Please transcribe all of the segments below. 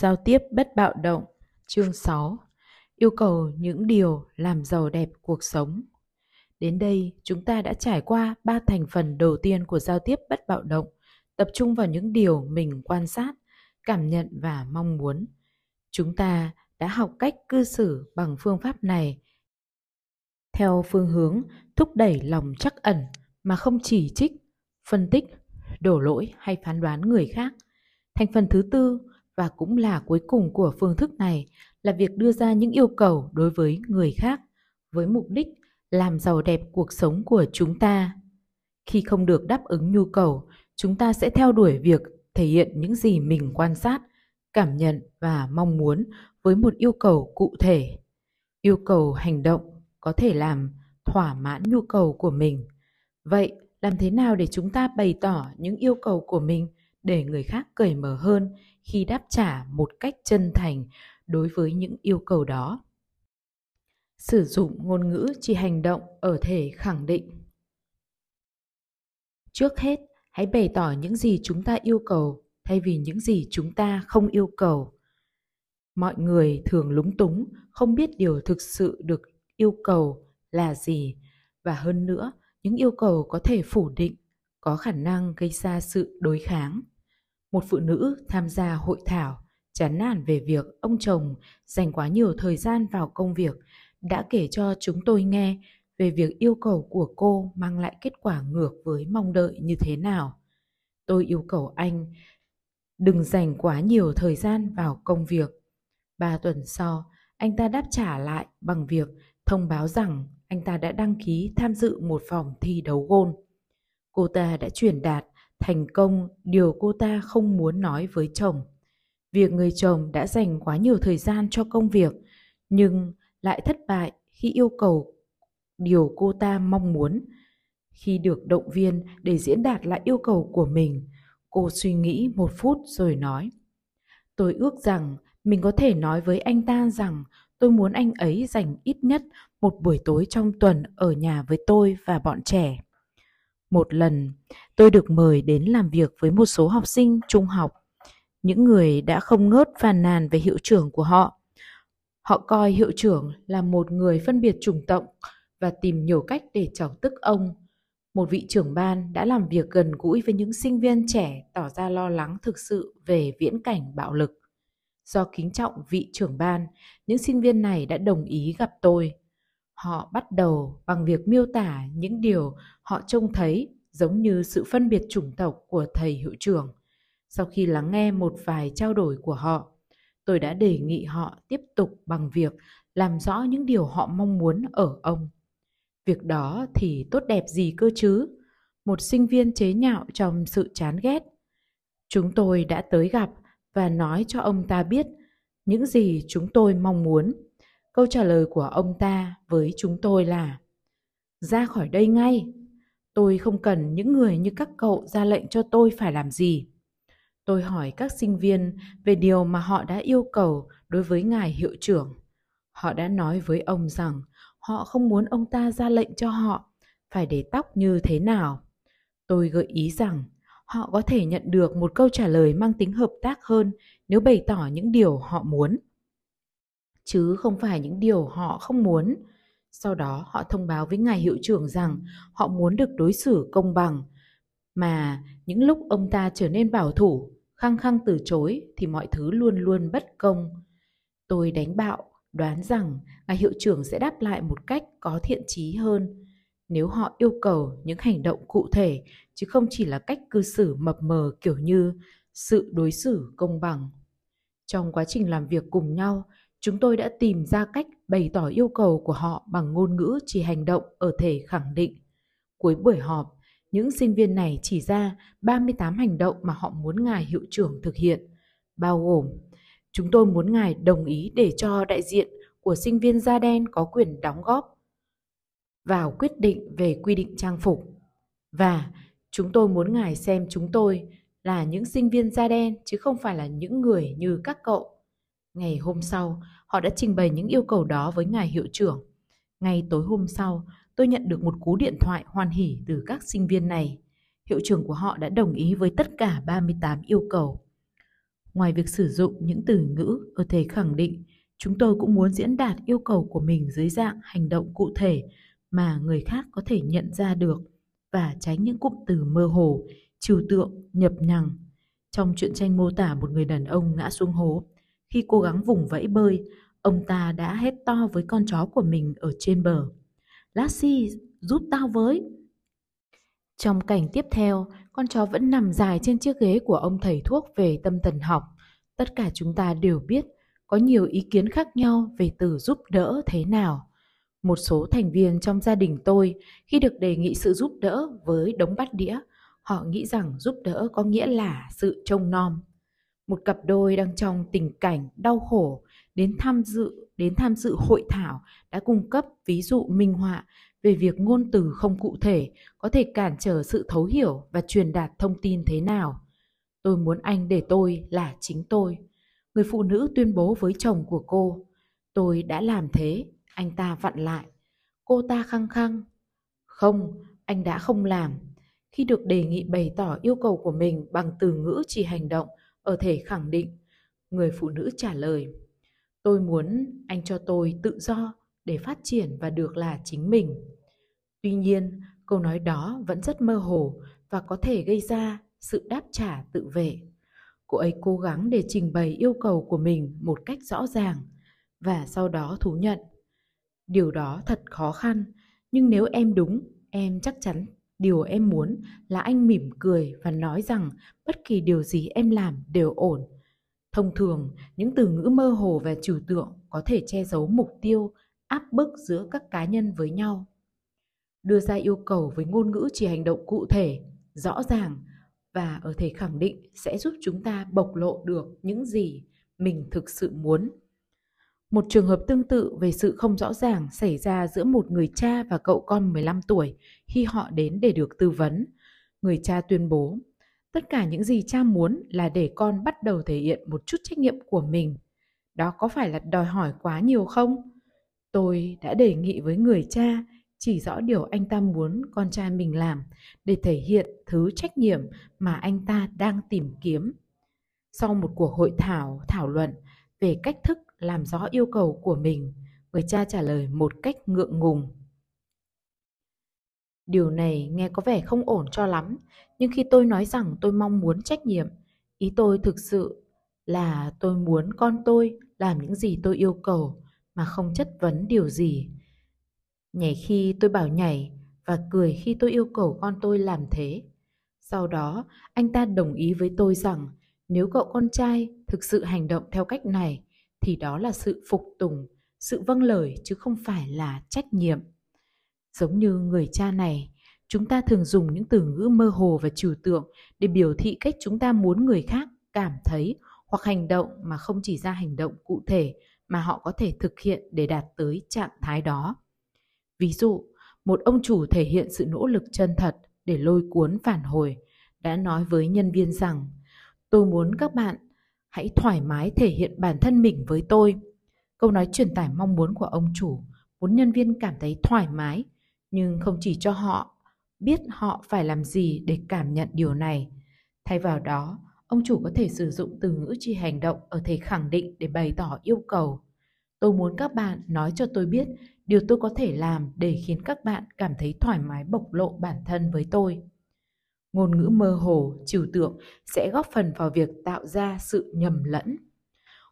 Giao tiếp bất bạo động, chương 6. Yêu cầu những điều làm giàu đẹp cuộc sống. Đến đây, chúng ta đã trải qua ba thành phần đầu tiên của giao tiếp bất bạo động, tập trung vào những điều mình quan sát, cảm nhận và mong muốn. Chúng ta đã học cách cư xử bằng phương pháp này theo phương hướng thúc đẩy lòng chắc ẩn mà không chỉ trích, phân tích, đổ lỗi hay phán đoán người khác. Thành phần thứ tư và cũng là cuối cùng của phương thức này là việc đưa ra những yêu cầu đối với người khác với mục đích làm giàu đẹp cuộc sống của chúng ta. Khi không được đáp ứng nhu cầu, chúng ta sẽ theo đuổi việc thể hiện những gì mình quan sát, cảm nhận và mong muốn với một yêu cầu cụ thể. Yêu cầu hành động có thể làm thỏa mãn nhu cầu của mình. Vậy, làm thế nào để chúng ta bày tỏ những yêu cầu của mình để người khác cởi mở hơn khi đáp trả một cách chân thành đối với những yêu cầu đó. Sử dụng ngôn ngữ chỉ hành động ở thể khẳng định. Trước hết, hãy bày tỏ những gì chúng ta yêu cầu thay vì những gì chúng ta không yêu cầu. Mọi người thường lúng túng, không biết điều thực sự được yêu cầu là gì và hơn nữa, những yêu cầu có thể phủ định có khả năng gây ra sự đối kháng một phụ nữ tham gia hội thảo chán nản về việc ông chồng dành quá nhiều thời gian vào công việc, đã kể cho chúng tôi nghe về việc yêu cầu của cô mang lại kết quả ngược với mong đợi như thế nào. Tôi yêu cầu anh đừng dành quá nhiều thời gian vào công việc. Ba tuần sau, anh ta đáp trả lại bằng việc thông báo rằng anh ta đã đăng ký tham dự một phòng thi đấu gôn cô ta đã truyền đạt thành công, điều cô ta không muốn nói với chồng. Việc người chồng đã dành quá nhiều thời gian cho công việc, nhưng lại thất bại khi yêu cầu điều cô ta mong muốn. Khi được động viên để diễn đạt lại yêu cầu của mình, cô suy nghĩ một phút rồi nói, tôi ước rằng mình có thể nói với anh ta rằng tôi muốn anh ấy dành ít nhất một buổi tối trong tuần ở nhà với tôi và bọn trẻ một lần, tôi được mời đến làm việc với một số học sinh trung học. Những người đã không ngớt phàn nàn về hiệu trưởng của họ. Họ coi hiệu trưởng là một người phân biệt chủng tộc và tìm nhiều cách để chọc tức ông. Một vị trưởng ban đã làm việc gần gũi với những sinh viên trẻ tỏ ra lo lắng thực sự về viễn cảnh bạo lực. Do kính trọng vị trưởng ban, những sinh viên này đã đồng ý gặp tôi họ bắt đầu bằng việc miêu tả những điều họ trông thấy giống như sự phân biệt chủng tộc của thầy hiệu trưởng. Sau khi lắng nghe một vài trao đổi của họ, tôi đã đề nghị họ tiếp tục bằng việc làm rõ những điều họ mong muốn ở ông. Việc đó thì tốt đẹp gì cơ chứ? Một sinh viên chế nhạo trong sự chán ghét. Chúng tôi đã tới gặp và nói cho ông ta biết những gì chúng tôi mong muốn câu trả lời của ông ta với chúng tôi là, ra khỏi đây ngay. Tôi không cần những người như các cậu ra lệnh cho tôi phải làm gì. Tôi hỏi các sinh viên về điều mà họ đã yêu cầu đối với ngài hiệu trưởng. Họ đã nói với ông rằng họ không muốn ông ta ra lệnh cho họ phải để tóc như thế nào. Tôi gợi ý rằng họ có thể nhận được một câu trả lời mang tính hợp tác hơn nếu bày tỏ những điều họ muốn chứ không phải những điều họ không muốn. Sau đó họ thông báo với ngài hiệu trưởng rằng họ muốn được đối xử công bằng. Mà những lúc ông ta trở nên bảo thủ, khăng khăng từ chối thì mọi thứ luôn luôn bất công. Tôi đánh bạo, đoán rằng ngài hiệu trưởng sẽ đáp lại một cách có thiện trí hơn nếu họ yêu cầu những hành động cụ thể chứ không chỉ là cách cư xử mập mờ kiểu như sự đối xử công bằng. Trong quá trình làm việc cùng nhau, chúng tôi đã tìm ra cách bày tỏ yêu cầu của họ bằng ngôn ngữ chỉ hành động ở thể khẳng định. Cuối buổi họp, những sinh viên này chỉ ra 38 hành động mà họ muốn ngài hiệu trưởng thực hiện, bao gồm chúng tôi muốn ngài đồng ý để cho đại diện của sinh viên da đen có quyền đóng góp vào quyết định về quy định trang phục và chúng tôi muốn ngài xem chúng tôi là những sinh viên da đen chứ không phải là những người như các cậu Ngày hôm sau, họ đã trình bày những yêu cầu đó với ngài hiệu trưởng. Ngay tối hôm sau, tôi nhận được một cú điện thoại hoan hỉ từ các sinh viên này. Hiệu trưởng của họ đã đồng ý với tất cả 38 yêu cầu. Ngoài việc sử dụng những từ ngữ ở thể khẳng định, chúng tôi cũng muốn diễn đạt yêu cầu của mình dưới dạng hành động cụ thể mà người khác có thể nhận ra được và tránh những cụm từ mơ hồ, trừu tượng, nhập nhằng. Trong truyện tranh mô tả một người đàn ông ngã xuống hố, khi cố gắng vùng vẫy bơi, ông ta đã hét to với con chó của mình ở trên bờ. Lassie, giúp tao với! Trong cảnh tiếp theo, con chó vẫn nằm dài trên chiếc ghế của ông thầy thuốc về tâm thần học. Tất cả chúng ta đều biết có nhiều ý kiến khác nhau về từ giúp đỡ thế nào. Một số thành viên trong gia đình tôi khi được đề nghị sự giúp đỡ với đống bát đĩa, họ nghĩ rằng giúp đỡ có nghĩa là sự trông nom. Một cặp đôi đang trong tình cảnh đau khổ đến tham dự đến tham dự hội thảo đã cung cấp ví dụ minh họa về việc ngôn từ không cụ thể có thể cản trở sự thấu hiểu và truyền đạt thông tin thế nào. Tôi muốn anh để tôi là chính tôi. Người phụ nữ tuyên bố với chồng của cô, tôi đã làm thế, anh ta vặn lại. Cô ta khăng khăng, không, anh đã không làm. Khi được đề nghị bày tỏ yêu cầu của mình bằng từ ngữ chỉ hành động ở thể khẳng định, người phụ nữ trả lời, tôi muốn anh cho tôi tự do để phát triển và được là chính mình. Tuy nhiên, câu nói đó vẫn rất mơ hồ và có thể gây ra sự đáp trả tự vệ. Cô ấy cố gắng để trình bày yêu cầu của mình một cách rõ ràng và sau đó thú nhận. Điều đó thật khó khăn, nhưng nếu em đúng, em chắc chắn điều em muốn là anh mỉm cười và nói rằng bất kỳ điều gì em làm đều ổn. Thông thường, những từ ngữ mơ hồ và trừu tượng có thể che giấu mục tiêu áp bức giữa các cá nhân với nhau đưa ra yêu cầu với ngôn ngữ chỉ hành động cụ thể rõ ràng và ở thể khẳng định sẽ giúp chúng ta bộc lộ được những gì mình thực sự muốn một trường hợp tương tự về sự không rõ ràng xảy ra giữa một người cha và cậu con 15 tuổi khi họ đến để được tư vấn. Người cha tuyên bố, tất cả những gì cha muốn là để con bắt đầu thể hiện một chút trách nhiệm của mình. Đó có phải là đòi hỏi quá nhiều không? Tôi đã đề nghị với người cha chỉ rõ điều anh ta muốn con trai mình làm để thể hiện thứ trách nhiệm mà anh ta đang tìm kiếm. Sau một cuộc hội thảo thảo luận về cách thức làm rõ yêu cầu của mình, người cha trả lời một cách ngượng ngùng. Điều này nghe có vẻ không ổn cho lắm, nhưng khi tôi nói rằng tôi mong muốn trách nhiệm, ý tôi thực sự là tôi muốn con tôi làm những gì tôi yêu cầu mà không chất vấn điều gì. Nhảy khi tôi bảo nhảy và cười khi tôi yêu cầu con tôi làm thế. Sau đó, anh ta đồng ý với tôi rằng nếu cậu con trai thực sự hành động theo cách này thì đó là sự phục tùng, sự vâng lời chứ không phải là trách nhiệm. Giống như người cha này, chúng ta thường dùng những từ ngữ mơ hồ và trừu tượng để biểu thị cách chúng ta muốn người khác cảm thấy hoặc hành động mà không chỉ ra hành động cụ thể mà họ có thể thực hiện để đạt tới trạng thái đó. Ví dụ, một ông chủ thể hiện sự nỗ lực chân thật để lôi cuốn phản hồi, đã nói với nhân viên rằng tôi muốn các bạn hãy thoải mái thể hiện bản thân mình với tôi. Câu nói truyền tải mong muốn của ông chủ muốn nhân viên cảm thấy thoải mái, nhưng không chỉ cho họ biết họ phải làm gì để cảm nhận điều này. Thay vào đó, ông chủ có thể sử dụng từ ngữ chi hành động ở thể khẳng định để bày tỏ yêu cầu. Tôi muốn các bạn nói cho tôi biết điều tôi có thể làm để khiến các bạn cảm thấy thoải mái bộc lộ bản thân với tôi. Ngôn ngữ mơ hồ, trừu tượng sẽ góp phần vào việc tạo ra sự nhầm lẫn.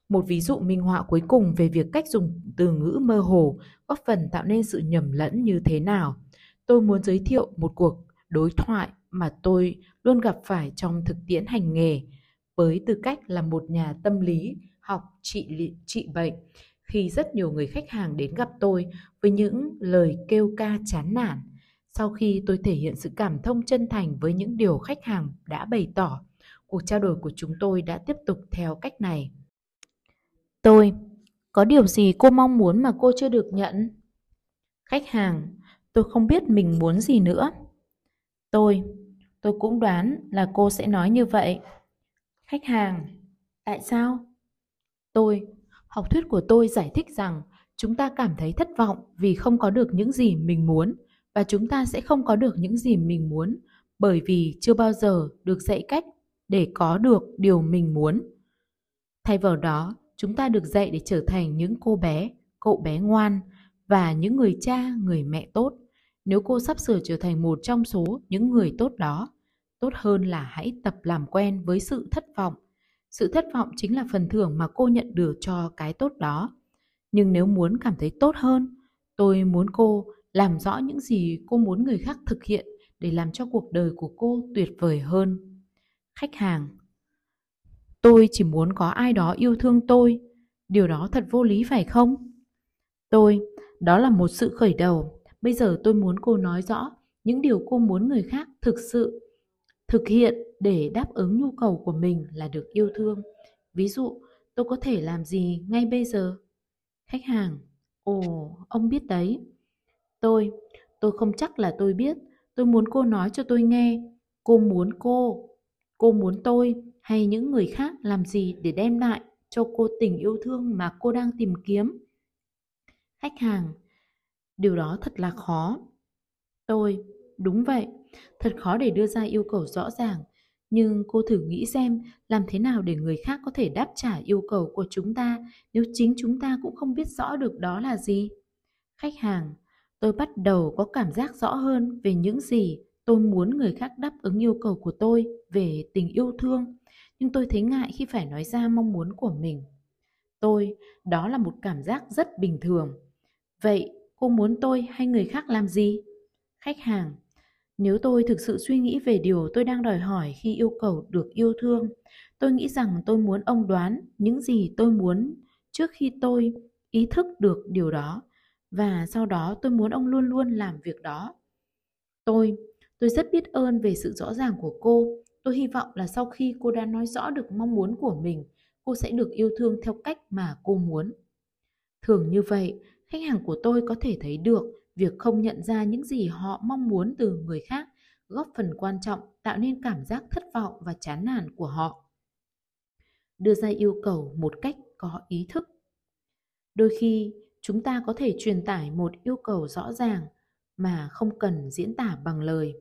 Một ví dụ minh họa cuối cùng về việc cách dùng từ ngữ mơ hồ góp phần tạo nên sự nhầm lẫn như thế nào. Tôi muốn giới thiệu một cuộc đối thoại mà tôi luôn gặp phải trong thực tiễn hành nghề với tư cách là một nhà tâm lý học trị trị bệnh khi rất nhiều người khách hàng đến gặp tôi với những lời kêu ca chán nản. Sau khi tôi thể hiện sự cảm thông chân thành với những điều khách hàng đã bày tỏ, cuộc trao đổi của chúng tôi đã tiếp tục theo cách này. Tôi, có điều gì cô mong muốn mà cô chưa được nhận? Khách hàng, tôi không biết mình muốn gì nữa. Tôi, tôi cũng đoán là cô sẽ nói như vậy. Khách hàng, tại sao? Tôi, Học thuyết của tôi giải thích rằng chúng ta cảm thấy thất vọng vì không có được những gì mình muốn và chúng ta sẽ không có được những gì mình muốn bởi vì chưa bao giờ được dạy cách để có được điều mình muốn. Thay vào đó, chúng ta được dạy để trở thành những cô bé, cậu bé ngoan và những người cha, người mẹ tốt. Nếu cô sắp sửa trở thành một trong số những người tốt đó, tốt hơn là hãy tập làm quen với sự thất vọng. Sự thất vọng chính là phần thưởng mà cô nhận được cho cái tốt đó. Nhưng nếu muốn cảm thấy tốt hơn, tôi muốn cô làm rõ những gì cô muốn người khác thực hiện để làm cho cuộc đời của cô tuyệt vời hơn. Khách hàng Tôi chỉ muốn có ai đó yêu thương tôi. Điều đó thật vô lý phải không? Tôi, đó là một sự khởi đầu. Bây giờ tôi muốn cô nói rõ những điều cô muốn người khác thực sự thực hiện để đáp ứng nhu cầu của mình là được yêu thương. Ví dụ, tôi có thể làm gì ngay bây giờ? Khách hàng, ồ, ông biết đấy. Tôi, tôi không chắc là tôi biết. Tôi muốn cô nói cho tôi nghe. Cô muốn cô, cô muốn tôi hay những người khác làm gì để đem lại cho cô tình yêu thương mà cô đang tìm kiếm. Khách hàng, điều đó thật là khó. Tôi, đúng vậy, thật khó để đưa ra yêu cầu rõ ràng, nhưng cô thử nghĩ xem làm thế nào để người khác có thể đáp trả yêu cầu của chúng ta nếu chính chúng ta cũng không biết rõ được đó là gì. Khách hàng, tôi bắt đầu có cảm giác rõ hơn về những gì tôi muốn người khác đáp ứng yêu cầu của tôi về tình yêu thương, nhưng tôi thấy ngại khi phải nói ra mong muốn của mình. Tôi, đó là một cảm giác rất bình thường. Vậy, cô muốn tôi hay người khác làm gì? Khách hàng, nếu tôi thực sự suy nghĩ về điều tôi đang đòi hỏi khi yêu cầu được yêu thương, tôi nghĩ rằng tôi muốn ông đoán những gì tôi muốn trước khi tôi ý thức được điều đó và sau đó tôi muốn ông luôn luôn làm việc đó. Tôi, tôi rất biết ơn về sự rõ ràng của cô. Tôi hy vọng là sau khi cô đã nói rõ được mong muốn của mình, cô sẽ được yêu thương theo cách mà cô muốn. Thường như vậy, khách hàng của tôi có thể thấy được việc không nhận ra những gì họ mong muốn từ người khác góp phần quan trọng tạo nên cảm giác thất vọng và chán nản của họ. Đưa ra yêu cầu một cách có ý thức. Đôi khi, chúng ta có thể truyền tải một yêu cầu rõ ràng mà không cần diễn tả bằng lời.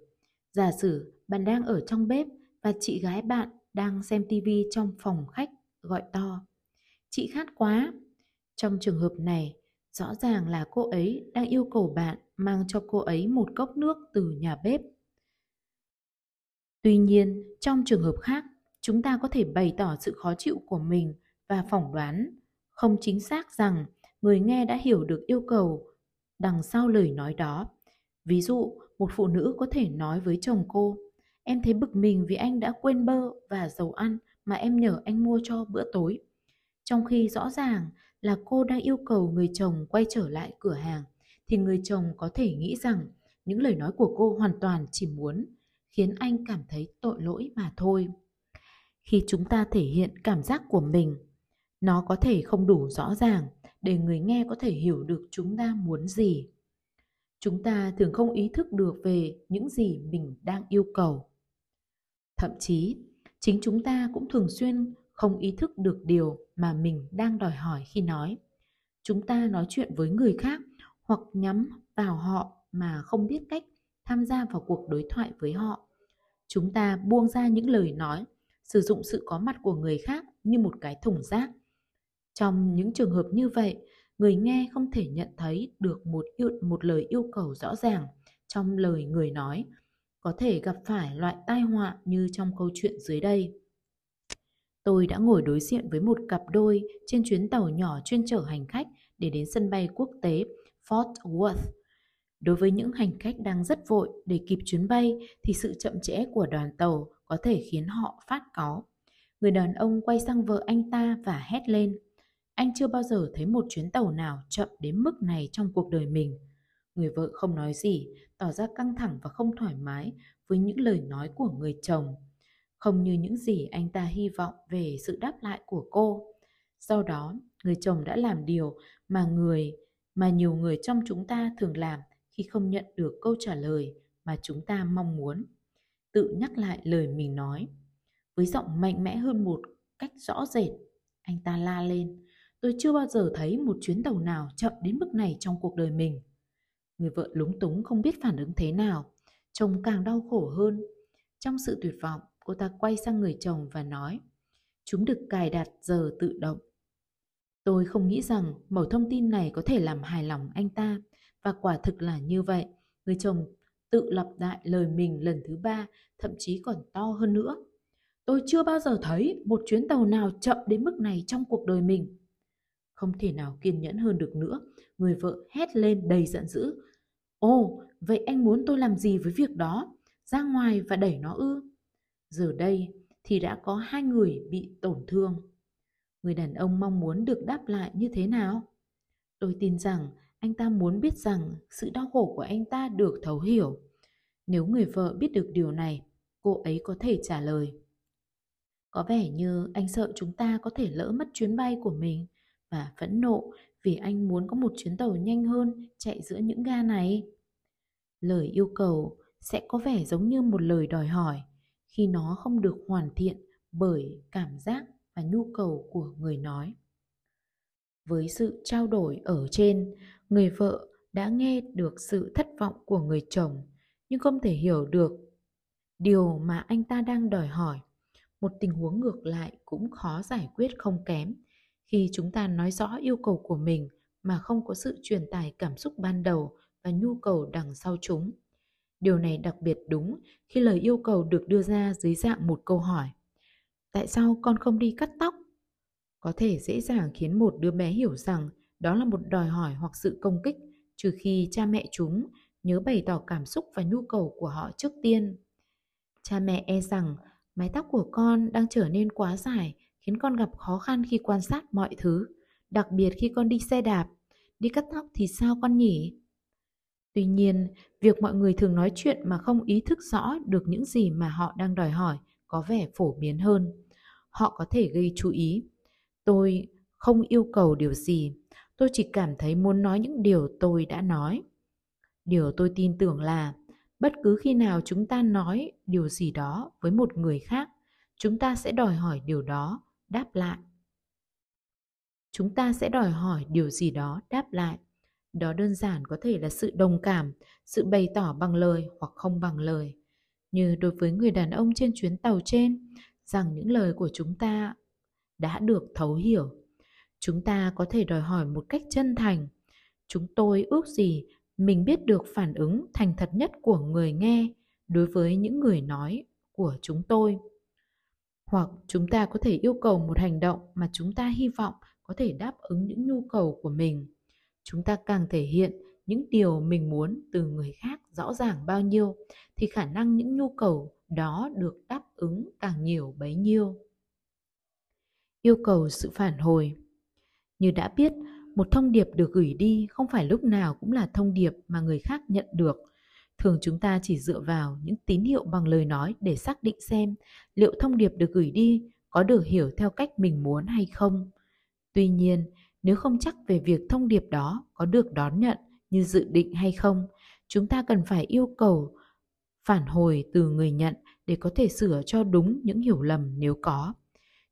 Giả sử bạn đang ở trong bếp và chị gái bạn đang xem tivi trong phòng khách gọi to. Chị khát quá. Trong trường hợp này, rõ ràng là cô ấy đang yêu cầu bạn mang cho cô ấy một cốc nước từ nhà bếp. Tuy nhiên, trong trường hợp khác, chúng ta có thể bày tỏ sự khó chịu của mình và phỏng đoán không chính xác rằng người nghe đã hiểu được yêu cầu đằng sau lời nói đó. Ví dụ, một phụ nữ có thể nói với chồng cô, em thấy bực mình vì anh đã quên bơ và dầu ăn mà em nhờ anh mua cho bữa tối. Trong khi rõ ràng là cô đang yêu cầu người chồng quay trở lại cửa hàng, thì người chồng có thể nghĩ rằng những lời nói của cô hoàn toàn chỉ muốn khiến anh cảm thấy tội lỗi mà thôi. Khi chúng ta thể hiện cảm giác của mình, nó có thể không đủ rõ ràng để người nghe có thể hiểu được chúng ta muốn gì. Chúng ta thường không ý thức được về những gì mình đang yêu cầu. Thậm chí, chính chúng ta cũng thường xuyên không ý thức được điều mà mình đang đòi hỏi khi nói. Chúng ta nói chuyện với người khác hoặc nhắm vào họ mà không biết cách tham gia vào cuộc đối thoại với họ. Chúng ta buông ra những lời nói, sử dụng sự có mặt của người khác như một cái thùng rác. Trong những trường hợp như vậy, người nghe không thể nhận thấy được một yêu, một lời yêu cầu rõ ràng trong lời người nói, có thể gặp phải loại tai họa như trong câu chuyện dưới đây. Tôi đã ngồi đối diện với một cặp đôi trên chuyến tàu nhỏ chuyên chở hành khách để đến sân bay quốc tế Fort Worth. Đối với những hành khách đang rất vội để kịp chuyến bay thì sự chậm trễ của đoàn tàu có thể khiến họ phát có. Người đàn ông quay sang vợ anh ta và hét lên. Anh chưa bao giờ thấy một chuyến tàu nào chậm đến mức này trong cuộc đời mình. Người vợ không nói gì, tỏ ra căng thẳng và không thoải mái với những lời nói của người chồng không như những gì anh ta hy vọng về sự đáp lại của cô. Sau đó, người chồng đã làm điều mà người mà nhiều người trong chúng ta thường làm khi không nhận được câu trả lời mà chúng ta mong muốn. Tự nhắc lại lời mình nói. Với giọng mạnh mẽ hơn một cách rõ rệt, anh ta la lên. Tôi chưa bao giờ thấy một chuyến tàu nào chậm đến mức này trong cuộc đời mình. Người vợ lúng túng không biết phản ứng thế nào, chồng càng đau khổ hơn. Trong sự tuyệt vọng, cô ta quay sang người chồng và nói Chúng được cài đặt giờ tự động. Tôi không nghĩ rằng mẩu thông tin này có thể làm hài lòng anh ta, và quả thực là như vậy. Người chồng tự lặp lại lời mình lần thứ ba, thậm chí còn to hơn nữa. Tôi chưa bao giờ thấy một chuyến tàu nào chậm đến mức này trong cuộc đời mình. Không thể nào kiên nhẫn hơn được nữa, người vợ hét lên đầy giận dữ. Ồ, vậy anh muốn tôi làm gì với việc đó? Ra ngoài và đẩy nó ư? Giờ đây thì đã có hai người bị tổn thương. Người đàn ông mong muốn được đáp lại như thế nào? Tôi tin rằng anh ta muốn biết rằng sự đau khổ của anh ta được thấu hiểu. Nếu người vợ biết được điều này, cô ấy có thể trả lời. Có vẻ như anh sợ chúng ta có thể lỡ mất chuyến bay của mình và phẫn nộ vì anh muốn có một chuyến tàu nhanh hơn chạy giữa những ga này. Lời yêu cầu sẽ có vẻ giống như một lời đòi hỏi khi nó không được hoàn thiện bởi cảm giác và nhu cầu của người nói. Với sự trao đổi ở trên, người vợ đã nghe được sự thất vọng của người chồng nhưng không thể hiểu được điều mà anh ta đang đòi hỏi một tình huống ngược lại cũng khó giải quyết không kém khi chúng ta nói rõ yêu cầu của mình mà không có sự truyền tải cảm xúc ban đầu và nhu cầu đằng sau chúng. Điều này đặc biệt đúng khi lời yêu cầu được đưa ra dưới dạng một câu hỏi. Tại sao con không đi cắt tóc? Có thể dễ dàng khiến một đứa bé hiểu rằng đó là một đòi hỏi hoặc sự công kích, trừ khi cha mẹ chúng nhớ bày tỏ cảm xúc và nhu cầu của họ trước tiên. Cha mẹ e rằng mái tóc của con đang trở nên quá dài khiến con gặp khó khăn khi quan sát mọi thứ, đặc biệt khi con đi xe đạp. Đi cắt tóc thì sao con nhỉ? Tuy nhiên, việc mọi người thường nói chuyện mà không ý thức rõ được những gì mà họ đang đòi hỏi có vẻ phổ biến hơn. Họ có thể gây chú ý. Tôi không yêu cầu điều gì, tôi chỉ cảm thấy muốn nói những điều tôi đã nói. Điều tôi tin tưởng là bất cứ khi nào chúng ta nói điều gì đó với một người khác, chúng ta sẽ đòi hỏi điều đó đáp lại. Chúng ta sẽ đòi hỏi điều gì đó đáp lại. Đó đơn giản có thể là sự đồng cảm, sự bày tỏ bằng lời hoặc không bằng lời. Như đối với người đàn ông trên chuyến tàu trên, rằng những lời của chúng ta đã được thấu hiểu. Chúng ta có thể đòi hỏi một cách chân thành. Chúng tôi ước gì mình biết được phản ứng thành thật nhất của người nghe đối với những người nói của chúng tôi hoặc chúng ta có thể yêu cầu một hành động mà chúng ta hy vọng có thể đáp ứng những nhu cầu của mình. Chúng ta càng thể hiện những điều mình muốn từ người khác rõ ràng bao nhiêu, thì khả năng những nhu cầu đó được đáp ứng càng nhiều bấy nhiêu. Yêu cầu sự phản hồi. Như đã biết, một thông điệp được gửi đi không phải lúc nào cũng là thông điệp mà người khác nhận được thường chúng ta chỉ dựa vào những tín hiệu bằng lời nói để xác định xem liệu thông điệp được gửi đi có được hiểu theo cách mình muốn hay không. Tuy nhiên, nếu không chắc về việc thông điệp đó có được đón nhận như dự định hay không, chúng ta cần phải yêu cầu phản hồi từ người nhận để có thể sửa cho đúng những hiểu lầm nếu có.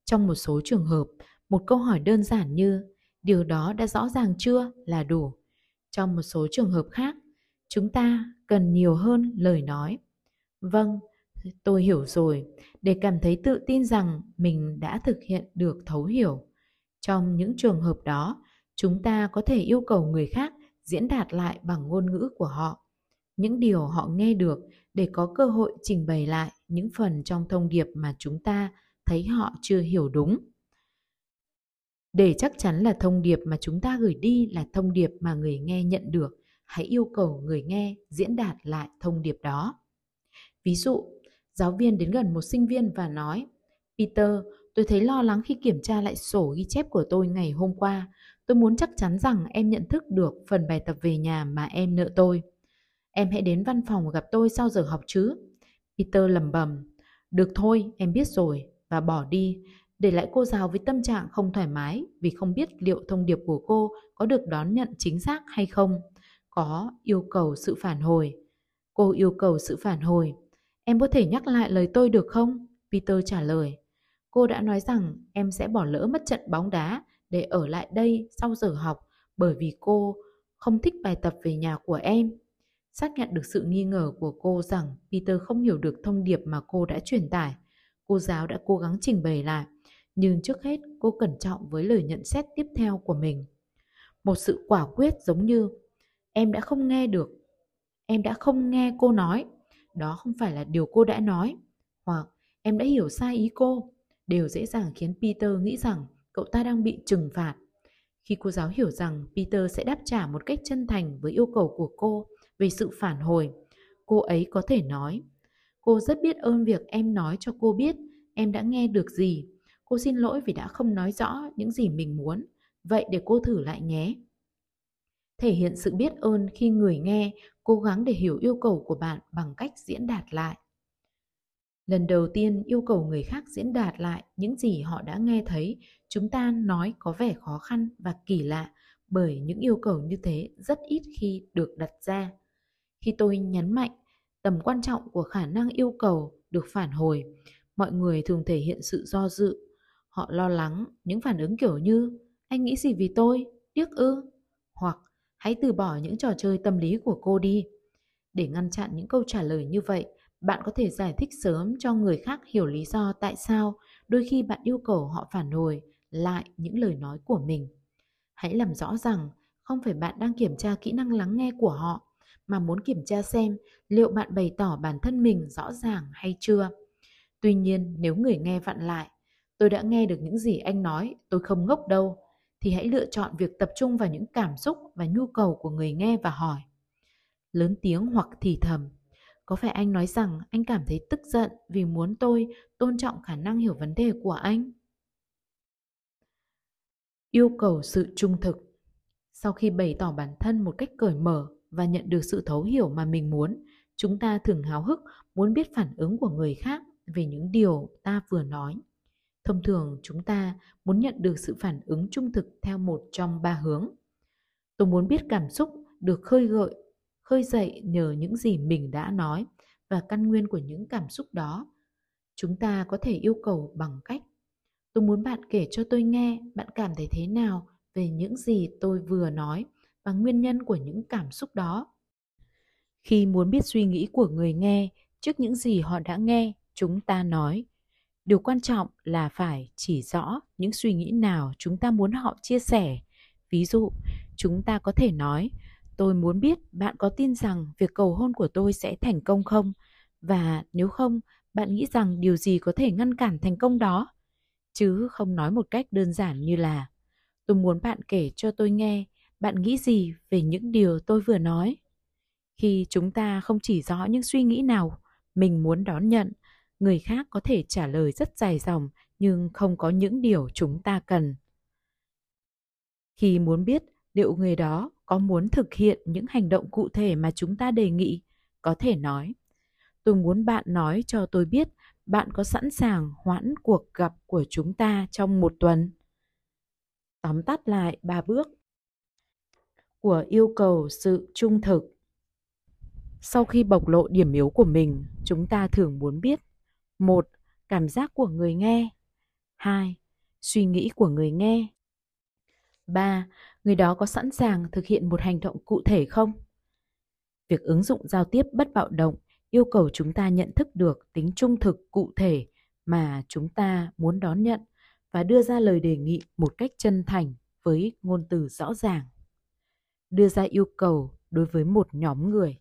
Trong một số trường hợp, một câu hỏi đơn giản như điều đó đã rõ ràng chưa? là đủ. Trong một số trường hợp khác chúng ta cần nhiều hơn lời nói. Vâng tôi hiểu rồi để cảm thấy tự tin rằng mình đã thực hiện được thấu hiểu. Trong những trường hợp đó chúng ta có thể yêu cầu người khác diễn đạt lại bằng ngôn ngữ của họ. Những điều họ nghe được để có cơ hội trình bày lại những phần trong thông điệp mà chúng ta thấy họ chưa hiểu đúng. Để chắc chắn là thông điệp mà chúng ta gửi đi là thông điệp mà người nghe nhận được, hãy yêu cầu người nghe diễn đạt lại thông điệp đó. Ví dụ, giáo viên đến gần một sinh viên và nói, Peter, tôi thấy lo lắng khi kiểm tra lại sổ ghi chép của tôi ngày hôm qua. Tôi muốn chắc chắn rằng em nhận thức được phần bài tập về nhà mà em nợ tôi. Em hãy đến văn phòng gặp tôi sau giờ học chứ. Peter lầm bầm, được thôi, em biết rồi, và bỏ đi để lại cô giáo với tâm trạng không thoải mái vì không biết liệu thông điệp của cô có được đón nhận chính xác hay không. Có yêu cầu sự phản hồi. Cô yêu cầu sự phản hồi. Em có thể nhắc lại lời tôi được không? Peter trả lời. Cô đã nói rằng em sẽ bỏ lỡ mất trận bóng đá để ở lại đây sau giờ học bởi vì cô không thích bài tập về nhà của em. Xác nhận được sự nghi ngờ của cô rằng Peter không hiểu được thông điệp mà cô đã truyền tải. Cô giáo đã cố gắng trình bày lại, Nhưng trước hết cô cẩn trọng với lời nhận xét tiếp theo của mình. Một sự quả quyết giống như em đã không nghe được, em đã không nghe cô nói, đó không phải là điều cô đã nói, hoặc em đã hiểu sai ý cô, đều dễ dàng khiến Peter nghĩ rằng cậu ta đang bị trừng phạt. Khi cô giáo hiểu rằng Peter sẽ đáp trả một cách chân thành với yêu cầu của cô về sự phản hồi, cô ấy có thể nói Cô rất biết ơn việc em nói cho cô biết em đã nghe được gì. Cô xin lỗi vì đã không nói rõ những gì mình muốn. Vậy để cô thử lại nhé. Thể hiện sự biết ơn khi người nghe cố gắng để hiểu yêu cầu của bạn bằng cách diễn đạt lại. Lần đầu tiên yêu cầu người khác diễn đạt lại những gì họ đã nghe thấy, chúng ta nói có vẻ khó khăn và kỳ lạ bởi những yêu cầu như thế rất ít khi được đặt ra. Khi tôi nhấn mạnh tầm quan trọng của khả năng yêu cầu được phản hồi, mọi người thường thể hiện sự do dự. Họ lo lắng những phản ứng kiểu như anh nghĩ gì vì tôi, tiếc ư? Hoặc hãy từ bỏ những trò chơi tâm lý của cô đi. Để ngăn chặn những câu trả lời như vậy, bạn có thể giải thích sớm cho người khác hiểu lý do tại sao đôi khi bạn yêu cầu họ phản hồi lại những lời nói của mình. Hãy làm rõ rằng không phải bạn đang kiểm tra kỹ năng lắng nghe của họ mà muốn kiểm tra xem liệu bạn bày tỏ bản thân mình rõ ràng hay chưa. Tuy nhiên, nếu người nghe vặn lại, tôi đã nghe được những gì anh nói, tôi không ngốc đâu, thì hãy lựa chọn việc tập trung vào những cảm xúc và nhu cầu của người nghe và hỏi. Lớn tiếng hoặc thì thầm, có phải anh nói rằng anh cảm thấy tức giận vì muốn tôi tôn trọng khả năng hiểu vấn đề của anh? Yêu cầu sự trung thực Sau khi bày tỏ bản thân một cách cởi mở và nhận được sự thấu hiểu mà mình muốn, chúng ta thường háo hức muốn biết phản ứng của người khác về những điều ta vừa nói. Thông thường chúng ta muốn nhận được sự phản ứng trung thực theo một trong ba hướng. Tôi muốn biết cảm xúc được khơi gợi, khơi dậy nhờ những gì mình đã nói và căn nguyên của những cảm xúc đó. Chúng ta có thể yêu cầu bằng cách Tôi muốn bạn kể cho tôi nghe bạn cảm thấy thế nào về những gì tôi vừa nói và nguyên nhân của những cảm xúc đó. Khi muốn biết suy nghĩ của người nghe trước những gì họ đã nghe, chúng ta nói điều quan trọng là phải chỉ rõ những suy nghĩ nào chúng ta muốn họ chia sẻ. Ví dụ, chúng ta có thể nói tôi muốn biết bạn có tin rằng việc cầu hôn của tôi sẽ thành công không? Và nếu không bạn nghĩ rằng điều gì có thể ngăn cản thành công đó? Chứ không nói một cách đơn giản như là tôi muốn bạn kể cho tôi nghe bạn nghĩ gì về những điều tôi vừa nói? Khi chúng ta không chỉ rõ những suy nghĩ nào mình muốn đón nhận người khác có thể trả lời rất dài dòng, nhưng không có những điều chúng ta cần. Khi muốn biết liệu người đó có muốn thực hiện những hành động cụ thể mà chúng ta đề nghị, có thể nói, tôi muốn bạn nói cho tôi biết bạn có sẵn sàng hoãn cuộc gặp của chúng ta trong một tuần. Tóm tắt lại ba bước của yêu cầu sự trung thực. Sau khi bộc lộ điểm yếu của mình, chúng ta thường muốn biết một, cảm giác của người nghe. Hai, suy nghĩ của người nghe. Ba, người đó có sẵn sàng thực hiện một hành động cụ thể không? Việc ứng dụng giao tiếp bất bạo động yêu cầu chúng ta nhận thức được tính trung thực, cụ thể mà chúng ta muốn đón nhận và đưa ra lời đề nghị một cách chân thành với ngôn từ rõ ràng. Đưa ra yêu cầu đối với một nhóm người.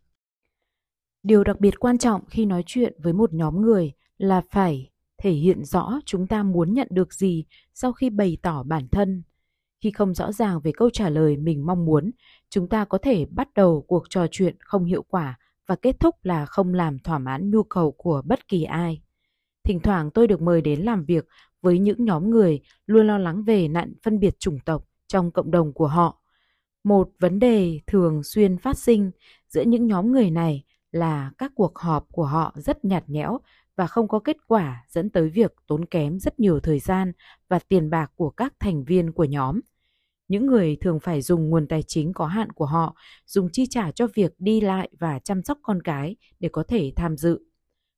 Điều đặc biệt quan trọng khi nói chuyện với một nhóm người là phải thể hiện rõ chúng ta muốn nhận được gì sau khi bày tỏ bản thân. Khi không rõ ràng về câu trả lời mình mong muốn, chúng ta có thể bắt đầu cuộc trò chuyện không hiệu quả và kết thúc là không làm thỏa mãn nhu cầu của bất kỳ ai. Thỉnh thoảng tôi được mời đến làm việc với những nhóm người luôn lo lắng về nạn phân biệt chủng tộc trong cộng đồng của họ. Một vấn đề thường xuyên phát sinh giữa những nhóm người này là các cuộc họp của họ rất nhạt nhẽo và không có kết quả dẫn tới việc tốn kém rất nhiều thời gian và tiền bạc của các thành viên của nhóm. Những người thường phải dùng nguồn tài chính có hạn của họ dùng chi trả cho việc đi lại và chăm sóc con cái để có thể tham dự.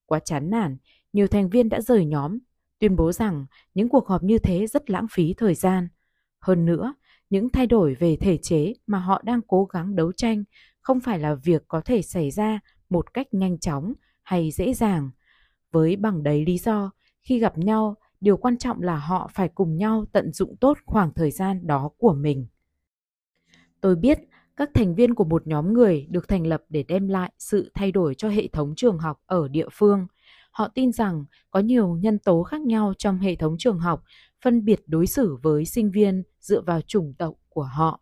Quá chán nản, nhiều thành viên đã rời nhóm, tuyên bố rằng những cuộc họp như thế rất lãng phí thời gian. Hơn nữa, những thay đổi về thể chế mà họ đang cố gắng đấu tranh không phải là việc có thể xảy ra một cách nhanh chóng hay dễ dàng với bằng đấy lý do khi gặp nhau, điều quan trọng là họ phải cùng nhau tận dụng tốt khoảng thời gian đó của mình. Tôi biết các thành viên của một nhóm người được thành lập để đem lại sự thay đổi cho hệ thống trường học ở địa phương. Họ tin rằng có nhiều nhân tố khác nhau trong hệ thống trường học, phân biệt đối xử với sinh viên dựa vào chủng tộc của họ.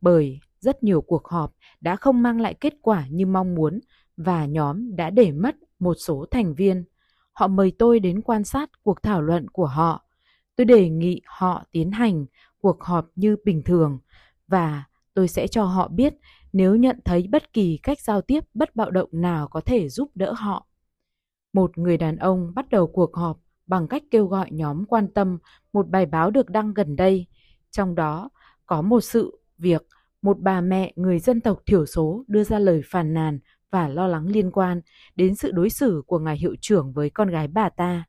Bởi rất nhiều cuộc họp đã không mang lại kết quả như mong muốn và nhóm đã để mất một số thành viên. Họ mời tôi đến quan sát cuộc thảo luận của họ. Tôi đề nghị họ tiến hành cuộc họp như bình thường và tôi sẽ cho họ biết nếu nhận thấy bất kỳ cách giao tiếp bất bạo động nào có thể giúp đỡ họ. Một người đàn ông bắt đầu cuộc họp bằng cách kêu gọi nhóm quan tâm một bài báo được đăng gần đây. Trong đó có một sự việc một bà mẹ người dân tộc thiểu số đưa ra lời phàn nàn và lo lắng liên quan đến sự đối xử của ngài hiệu trưởng với con gái bà ta.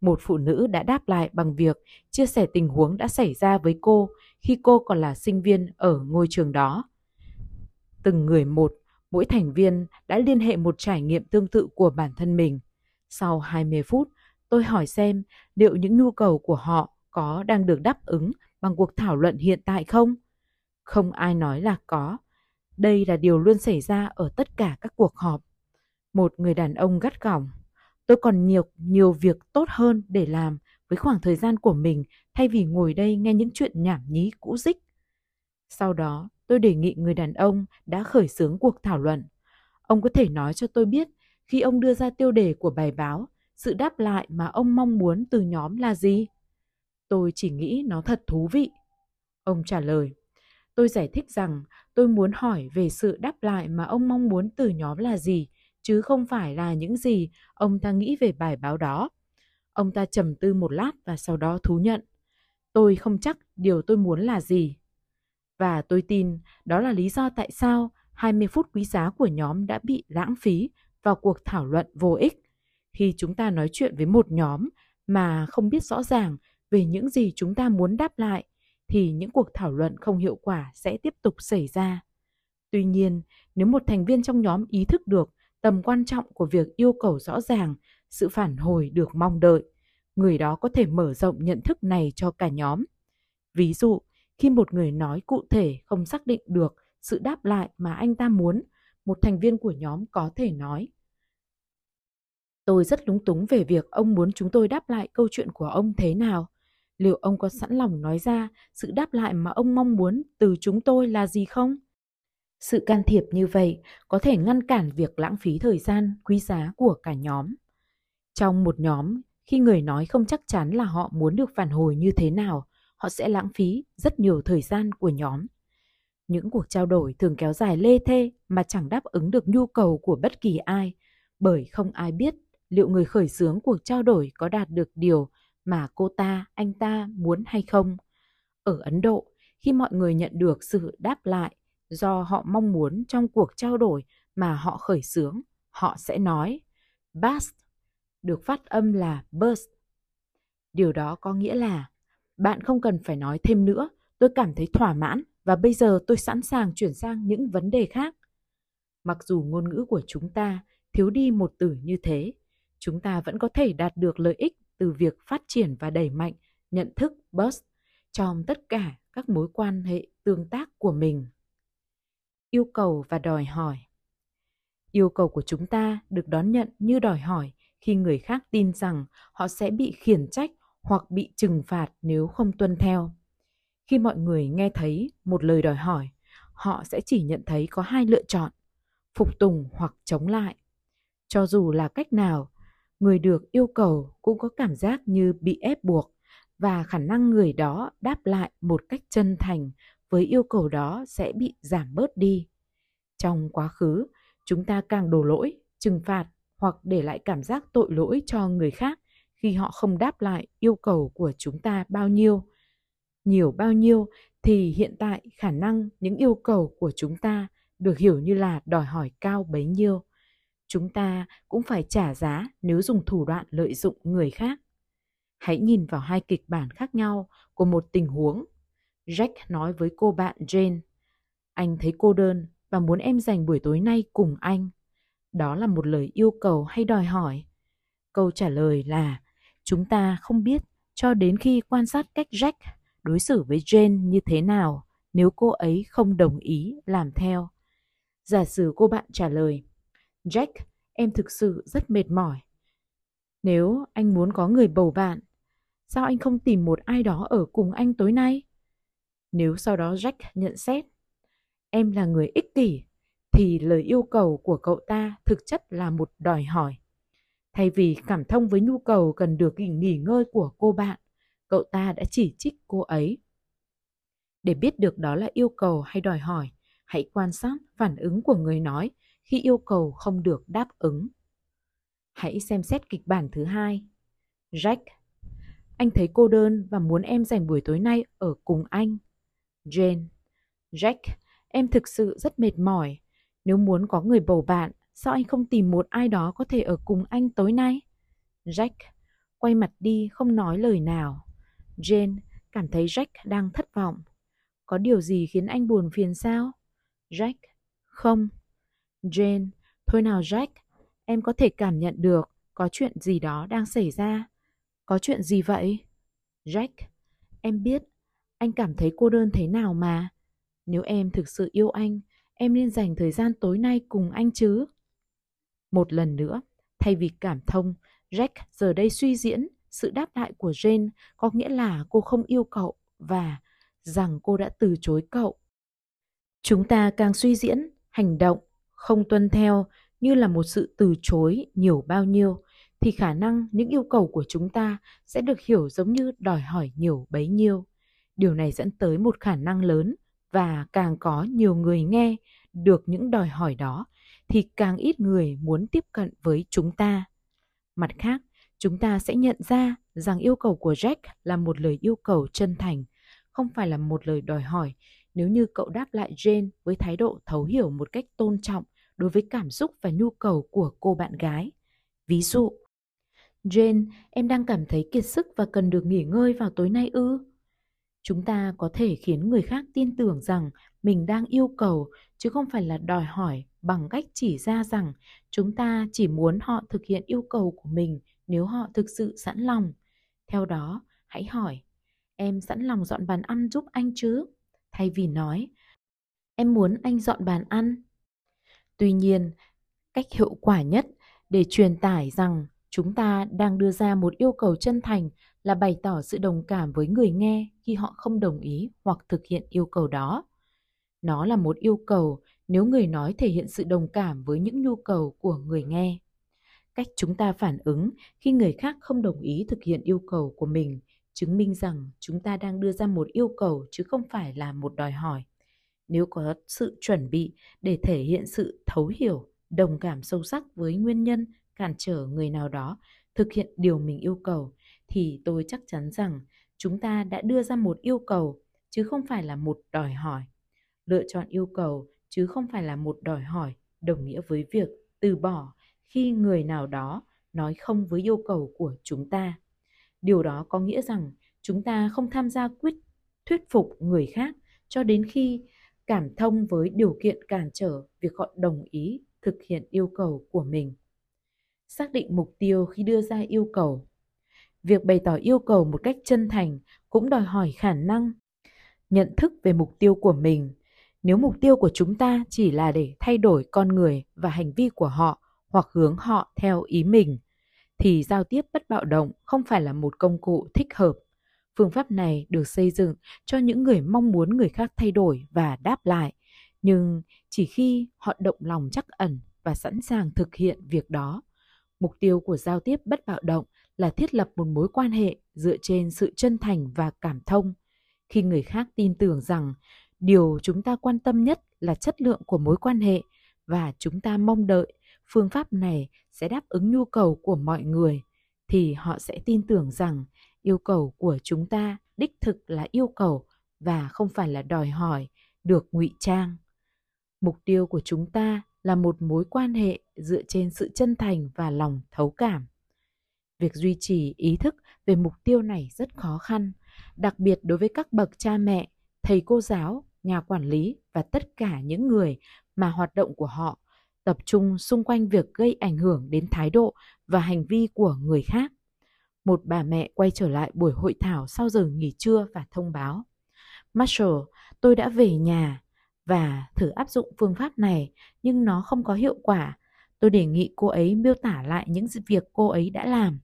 Một phụ nữ đã đáp lại bằng việc chia sẻ tình huống đã xảy ra với cô khi cô còn là sinh viên ở ngôi trường đó. Từng người một, mỗi thành viên đã liên hệ một trải nghiệm tương tự của bản thân mình. Sau 20 phút, tôi hỏi xem liệu những nhu cầu của họ có đang được đáp ứng bằng cuộc thảo luận hiện tại không? Không ai nói là có. Đây là điều luôn xảy ra ở tất cả các cuộc họp. Một người đàn ông gắt gỏng. Tôi còn nhiều nhiều việc tốt hơn để làm với khoảng thời gian của mình thay vì ngồi đây nghe những chuyện nhảm nhí cũ dích. Sau đó, tôi đề nghị người đàn ông đã khởi xướng cuộc thảo luận. Ông có thể nói cho tôi biết khi ông đưa ra tiêu đề của bài báo, sự đáp lại mà ông mong muốn từ nhóm là gì? Tôi chỉ nghĩ nó thật thú vị. Ông trả lời, tôi giải thích rằng tôi muốn hỏi về sự đáp lại mà ông mong muốn từ nhóm là gì, chứ không phải là những gì ông ta nghĩ về bài báo đó. Ông ta trầm tư một lát và sau đó thú nhận. Tôi không chắc điều tôi muốn là gì. Và tôi tin đó là lý do tại sao 20 phút quý giá của nhóm đã bị lãng phí vào cuộc thảo luận vô ích. Khi chúng ta nói chuyện với một nhóm mà không biết rõ ràng về những gì chúng ta muốn đáp lại, thì những cuộc thảo luận không hiệu quả sẽ tiếp tục xảy ra. Tuy nhiên, nếu một thành viên trong nhóm ý thức được tầm quan trọng của việc yêu cầu rõ ràng sự phản hồi được mong đợi, người đó có thể mở rộng nhận thức này cho cả nhóm. Ví dụ, khi một người nói cụ thể không xác định được sự đáp lại mà anh ta muốn, một thành viên của nhóm có thể nói. Tôi rất lúng túng về việc ông muốn chúng tôi đáp lại câu chuyện của ông thế nào. Liệu ông có sẵn lòng nói ra sự đáp lại mà ông mong muốn từ chúng tôi là gì không? Sự can thiệp như vậy có thể ngăn cản việc lãng phí thời gian quý giá của cả nhóm. Trong một nhóm, khi người nói không chắc chắn là họ muốn được phản hồi như thế nào, họ sẽ lãng phí rất nhiều thời gian của nhóm. Những cuộc trao đổi thường kéo dài lê thê mà chẳng đáp ứng được nhu cầu của bất kỳ ai, bởi không ai biết liệu người khởi xướng cuộc trao đổi có đạt được điều mà cô ta, anh ta muốn hay không. Ở Ấn Độ, khi mọi người nhận được sự đáp lại do họ mong muốn trong cuộc trao đổi mà họ khởi xướng, họ sẽ nói Bast, được phát âm là burst. Điều đó có nghĩa là bạn không cần phải nói thêm nữa, tôi cảm thấy thỏa mãn và bây giờ tôi sẵn sàng chuyển sang những vấn đề khác. Mặc dù ngôn ngữ của chúng ta thiếu đi một từ như thế, chúng ta vẫn có thể đạt được lợi ích từ việc phát triển và đẩy mạnh nhận thức bus trong tất cả các mối quan hệ tương tác của mình. Yêu cầu và đòi hỏi Yêu cầu của chúng ta được đón nhận như đòi hỏi khi người khác tin rằng họ sẽ bị khiển trách hoặc bị trừng phạt nếu không tuân theo. Khi mọi người nghe thấy một lời đòi hỏi, họ sẽ chỉ nhận thấy có hai lựa chọn, phục tùng hoặc chống lại. Cho dù là cách nào, người được yêu cầu cũng có cảm giác như bị ép buộc và khả năng người đó đáp lại một cách chân thành với yêu cầu đó sẽ bị giảm bớt đi. Trong quá khứ, chúng ta càng đổ lỗi, trừng phạt hoặc để lại cảm giác tội lỗi cho người khác khi họ không đáp lại yêu cầu của chúng ta bao nhiêu. Nhiều bao nhiêu thì hiện tại khả năng những yêu cầu của chúng ta được hiểu như là đòi hỏi cao bấy nhiêu chúng ta cũng phải trả giá nếu dùng thủ đoạn lợi dụng người khác. Hãy nhìn vào hai kịch bản khác nhau của một tình huống. Jack nói với cô bạn Jane, anh thấy cô đơn và muốn em dành buổi tối nay cùng anh. Đó là một lời yêu cầu hay đòi hỏi? Câu trả lời là Chúng ta không biết cho đến khi quan sát cách Jack đối xử với Jane như thế nào nếu cô ấy không đồng ý làm theo. Giả sử cô bạn trả lời, Jack, em thực sự rất mệt mỏi. Nếu anh muốn có người bầu bạn, sao anh không tìm một ai đó ở cùng anh tối nay? Nếu sau đó Jack nhận xét, em là người ích kỷ, thì lời yêu cầu của cậu ta thực chất là một đòi hỏi. Thay vì cảm thông với nhu cầu cần được nghỉ ngơi của cô bạn, cậu ta đã chỉ trích cô ấy. Để biết được đó là yêu cầu hay đòi hỏi, hãy quan sát phản ứng của người nói khi yêu cầu không được đáp ứng. Hãy xem xét kịch bản thứ hai. Jack, anh thấy cô đơn và muốn em dành buổi tối nay ở cùng anh. Jane, Jack, em thực sự rất mệt mỏi. Nếu muốn có người bầu bạn, sao anh không tìm một ai đó có thể ở cùng anh tối nay? Jack, quay mặt đi không nói lời nào. Jane cảm thấy Jack đang thất vọng. Có điều gì khiến anh buồn phiền sao? Jack, không. Jane, thôi nào Jack, em có thể cảm nhận được có chuyện gì đó đang xảy ra. Có chuyện gì vậy? Jack, em biết anh cảm thấy cô đơn thế nào mà. Nếu em thực sự yêu anh, em nên dành thời gian tối nay cùng anh chứ. Một lần nữa, thay vì cảm thông, Jack giờ đây suy diễn sự đáp lại của Jane có nghĩa là cô không yêu cậu và rằng cô đã từ chối cậu. Chúng ta càng suy diễn, hành động, không tuân theo như là một sự từ chối nhiều bao nhiêu thì khả năng những yêu cầu của chúng ta sẽ được hiểu giống như đòi hỏi nhiều bấy nhiêu. Điều này dẫn tới một khả năng lớn và càng có nhiều người nghe được những đòi hỏi đó thì càng ít người muốn tiếp cận với chúng ta. Mặt khác, chúng ta sẽ nhận ra rằng yêu cầu của Jack là một lời yêu cầu chân thành, không phải là một lời đòi hỏi nếu như cậu đáp lại Jane với thái độ thấu hiểu một cách tôn trọng đối với cảm xúc và nhu cầu của cô bạn gái. Ví dụ, Jane, em đang cảm thấy kiệt sức và cần được nghỉ ngơi vào tối nay ư? Chúng ta có thể khiến người khác tin tưởng rằng mình đang yêu cầu chứ không phải là đòi hỏi bằng cách chỉ ra rằng chúng ta chỉ muốn họ thực hiện yêu cầu của mình nếu họ thực sự sẵn lòng. Theo đó, hãy hỏi, em sẵn lòng dọn bàn ăn giúp anh chứ? Thay vì nói, em muốn anh dọn bàn ăn. Tuy nhiên, cách hiệu quả nhất để truyền tải rằng chúng ta đang đưa ra một yêu cầu chân thành là bày tỏ sự đồng cảm với người nghe khi họ không đồng ý hoặc thực hiện yêu cầu đó. Nó là một yêu cầu nếu người nói thể hiện sự đồng cảm với những nhu cầu của người nghe. Cách chúng ta phản ứng khi người khác không đồng ý thực hiện yêu cầu của mình chứng minh rằng chúng ta đang đưa ra một yêu cầu chứ không phải là một đòi hỏi. Nếu có sự chuẩn bị để thể hiện sự thấu hiểu, đồng cảm sâu sắc với nguyên nhân cản trở người nào đó thực hiện điều mình yêu cầu thì tôi chắc chắn rằng chúng ta đã đưa ra một yêu cầu chứ không phải là một đòi hỏi. Lựa chọn yêu cầu chứ không phải là một đòi hỏi đồng nghĩa với việc từ bỏ khi người nào đó nói không với yêu cầu của chúng ta. Điều đó có nghĩa rằng chúng ta không tham gia quyết thuyết phục người khác cho đến khi cảm thông với điều kiện cản trở việc họ đồng ý thực hiện yêu cầu của mình. Xác định mục tiêu khi đưa ra yêu cầu. Việc bày tỏ yêu cầu một cách chân thành cũng đòi hỏi khả năng, nhận thức về mục tiêu của mình. Nếu mục tiêu của chúng ta chỉ là để thay đổi con người và hành vi của họ hoặc hướng họ theo ý mình, thì giao tiếp bất bạo động không phải là một công cụ thích hợp. Phương pháp này được xây dựng cho những người mong muốn người khác thay đổi và đáp lại, nhưng chỉ khi họ động lòng chắc ẩn và sẵn sàng thực hiện việc đó. Mục tiêu của giao tiếp bất bạo động là thiết lập một mối quan hệ dựa trên sự chân thành và cảm thông. Khi người khác tin tưởng rằng điều chúng ta quan tâm nhất là chất lượng của mối quan hệ và chúng ta mong đợi phương pháp này sẽ đáp ứng nhu cầu của mọi người thì họ sẽ tin tưởng rằng yêu cầu của chúng ta đích thực là yêu cầu và không phải là đòi hỏi, được ngụy trang. Mục tiêu của chúng ta là một mối quan hệ dựa trên sự chân thành và lòng thấu cảm. Việc duy trì ý thức về mục tiêu này rất khó khăn, đặc biệt đối với các bậc cha mẹ, thầy cô giáo, nhà quản lý và tất cả những người mà hoạt động của họ, tập trung xung quanh việc gây ảnh hưởng đến thái độ và hành vi của người khác một bà mẹ quay trở lại buổi hội thảo sau giờ nghỉ trưa và thông báo. Marshall, tôi đã về nhà và thử áp dụng phương pháp này nhưng nó không có hiệu quả. Tôi đề nghị cô ấy miêu tả lại những việc cô ấy đã làm.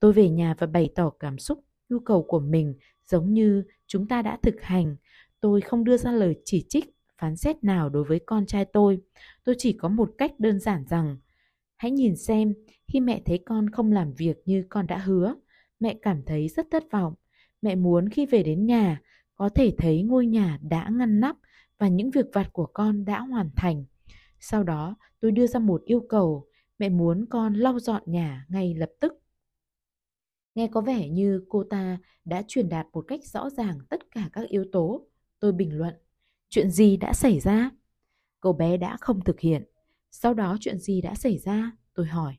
Tôi về nhà và bày tỏ cảm xúc, nhu cầu của mình giống như chúng ta đã thực hành. Tôi không đưa ra lời chỉ trích, phán xét nào đối với con trai tôi. Tôi chỉ có một cách đơn giản rằng hãy nhìn xem khi mẹ thấy con không làm việc như con đã hứa, mẹ cảm thấy rất thất vọng. Mẹ muốn khi về đến nhà có thể thấy ngôi nhà đã ngăn nắp và những việc vặt của con đã hoàn thành. Sau đó, tôi đưa ra một yêu cầu, mẹ muốn con lau dọn nhà ngay lập tức. Nghe có vẻ như cô ta đã truyền đạt một cách rõ ràng tất cả các yếu tố. Tôi bình luận, chuyện gì đã xảy ra? Cậu bé đã không thực hiện. Sau đó chuyện gì đã xảy ra? Tôi hỏi.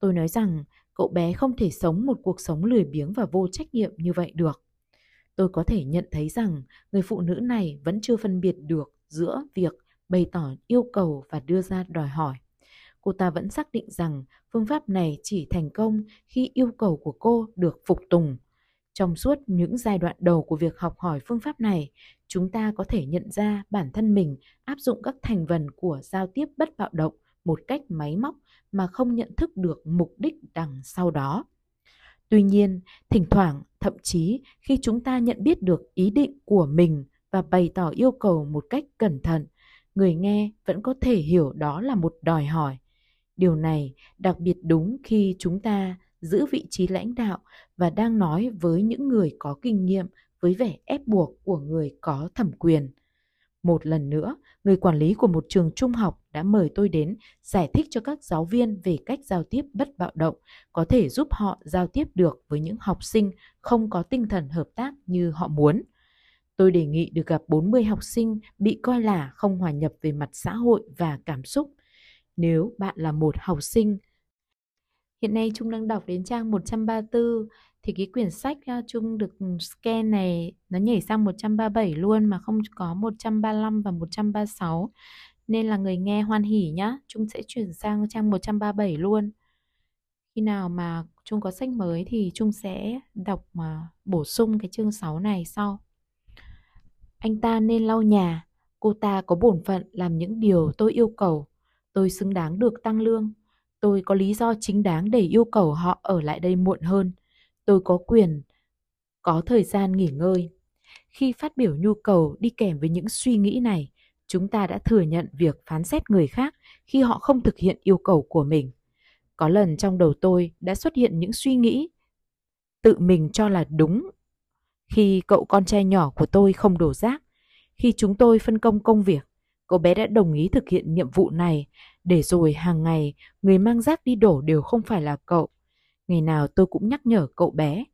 Tôi nói rằng cậu bé không thể sống một cuộc sống lười biếng và vô trách nhiệm như vậy được. Tôi có thể nhận thấy rằng người phụ nữ này vẫn chưa phân biệt được giữa việc bày tỏ yêu cầu và đưa ra đòi hỏi. Cô ta vẫn xác định rằng phương pháp này chỉ thành công khi yêu cầu của cô được phục tùng. Trong suốt những giai đoạn đầu của việc học hỏi phương pháp này, chúng ta có thể nhận ra bản thân mình áp dụng các thành phần của giao tiếp bất bạo động một cách máy móc mà không nhận thức được mục đích đằng sau đó. Tuy nhiên, thỉnh thoảng, thậm chí khi chúng ta nhận biết được ý định của mình và bày tỏ yêu cầu một cách cẩn thận, người nghe vẫn có thể hiểu đó là một đòi hỏi. Điều này đặc biệt đúng khi chúng ta giữ vị trí lãnh đạo và đang nói với những người có kinh nghiệm với vẻ ép buộc của người có thẩm quyền. Một lần nữa, người quản lý của một trường trung học đã mời tôi đến giải thích cho các giáo viên về cách giao tiếp bất bạo động có thể giúp họ giao tiếp được với những học sinh không có tinh thần hợp tác như họ muốn. Tôi đề nghị được gặp 40 học sinh bị coi là không hòa nhập về mặt xã hội và cảm xúc. Nếu bạn là một học sinh Hiện nay Trung đang đọc đến trang 134 thì cái quyển sách uh, được ừ, scan này nó nhảy sang 137 luôn mà không có 135 và 136 nên là người nghe hoan hỉ nhá Trung sẽ chuyển sang trang 137 luôn. Khi nào mà Trung có sách mới thì Trung sẽ đọc mà bổ sung cái chương 6 này sau. Anh ta nên lau nhà cô ta có bổn phận làm những điều tôi yêu cầu. Tôi xứng đáng được tăng lương. Tôi có lý do chính đáng để yêu cầu họ ở lại đây muộn hơn tôi có quyền, có thời gian nghỉ ngơi. Khi phát biểu nhu cầu đi kèm với những suy nghĩ này, chúng ta đã thừa nhận việc phán xét người khác khi họ không thực hiện yêu cầu của mình. Có lần trong đầu tôi đã xuất hiện những suy nghĩ tự mình cho là đúng khi cậu con trai nhỏ của tôi không đổ rác. Khi chúng tôi phân công công việc, cậu bé đã đồng ý thực hiện nhiệm vụ này để rồi hàng ngày người mang rác đi đổ đều không phải là cậu ngày nào tôi cũng nhắc nhở cậu bé,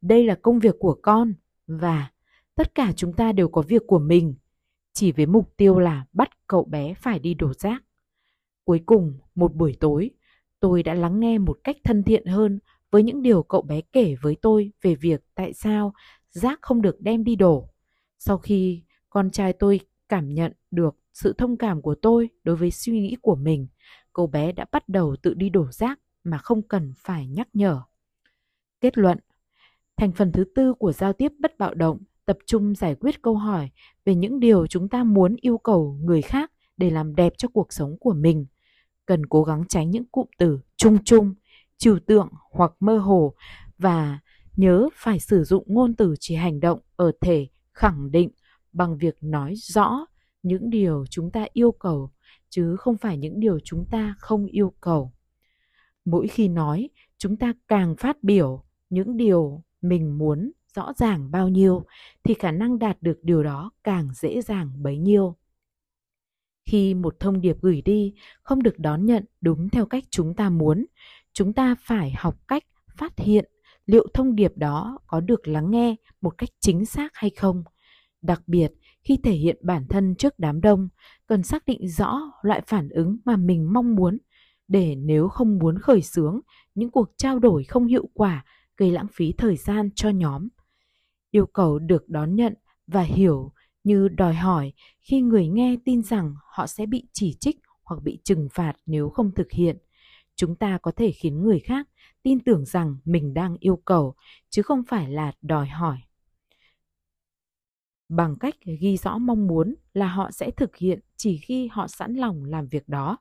đây là công việc của con và tất cả chúng ta đều có việc của mình, chỉ với mục tiêu là bắt cậu bé phải đi đổ rác. Cuối cùng, một buổi tối, tôi đã lắng nghe một cách thân thiện hơn với những điều cậu bé kể với tôi về việc tại sao rác không được đem đi đổ. Sau khi con trai tôi cảm nhận được sự thông cảm của tôi đối với suy nghĩ của mình, cậu bé đã bắt đầu tự đi đổ rác mà không cần phải nhắc nhở. Kết luận Thành phần thứ tư của giao tiếp bất bạo động tập trung giải quyết câu hỏi về những điều chúng ta muốn yêu cầu người khác để làm đẹp cho cuộc sống của mình. Cần cố gắng tránh những cụm từ chung chung, trừu tượng hoặc mơ hồ và nhớ phải sử dụng ngôn từ chỉ hành động ở thể khẳng định bằng việc nói rõ những điều chúng ta yêu cầu chứ không phải những điều chúng ta không yêu cầu mỗi khi nói, chúng ta càng phát biểu những điều mình muốn rõ ràng bao nhiêu thì khả năng đạt được điều đó càng dễ dàng bấy nhiêu. Khi một thông điệp gửi đi không được đón nhận đúng theo cách chúng ta muốn, chúng ta phải học cách phát hiện liệu thông điệp đó có được lắng nghe một cách chính xác hay không. Đặc biệt, khi thể hiện bản thân trước đám đông, cần xác định rõ loại phản ứng mà mình mong muốn để nếu không muốn khởi xướng, những cuộc trao đổi không hiệu quả, gây lãng phí thời gian cho nhóm. Yêu cầu được đón nhận và hiểu như đòi hỏi khi người nghe tin rằng họ sẽ bị chỉ trích hoặc bị trừng phạt nếu không thực hiện. Chúng ta có thể khiến người khác tin tưởng rằng mình đang yêu cầu, chứ không phải là đòi hỏi. Bằng cách ghi rõ mong muốn là họ sẽ thực hiện chỉ khi họ sẵn lòng làm việc đó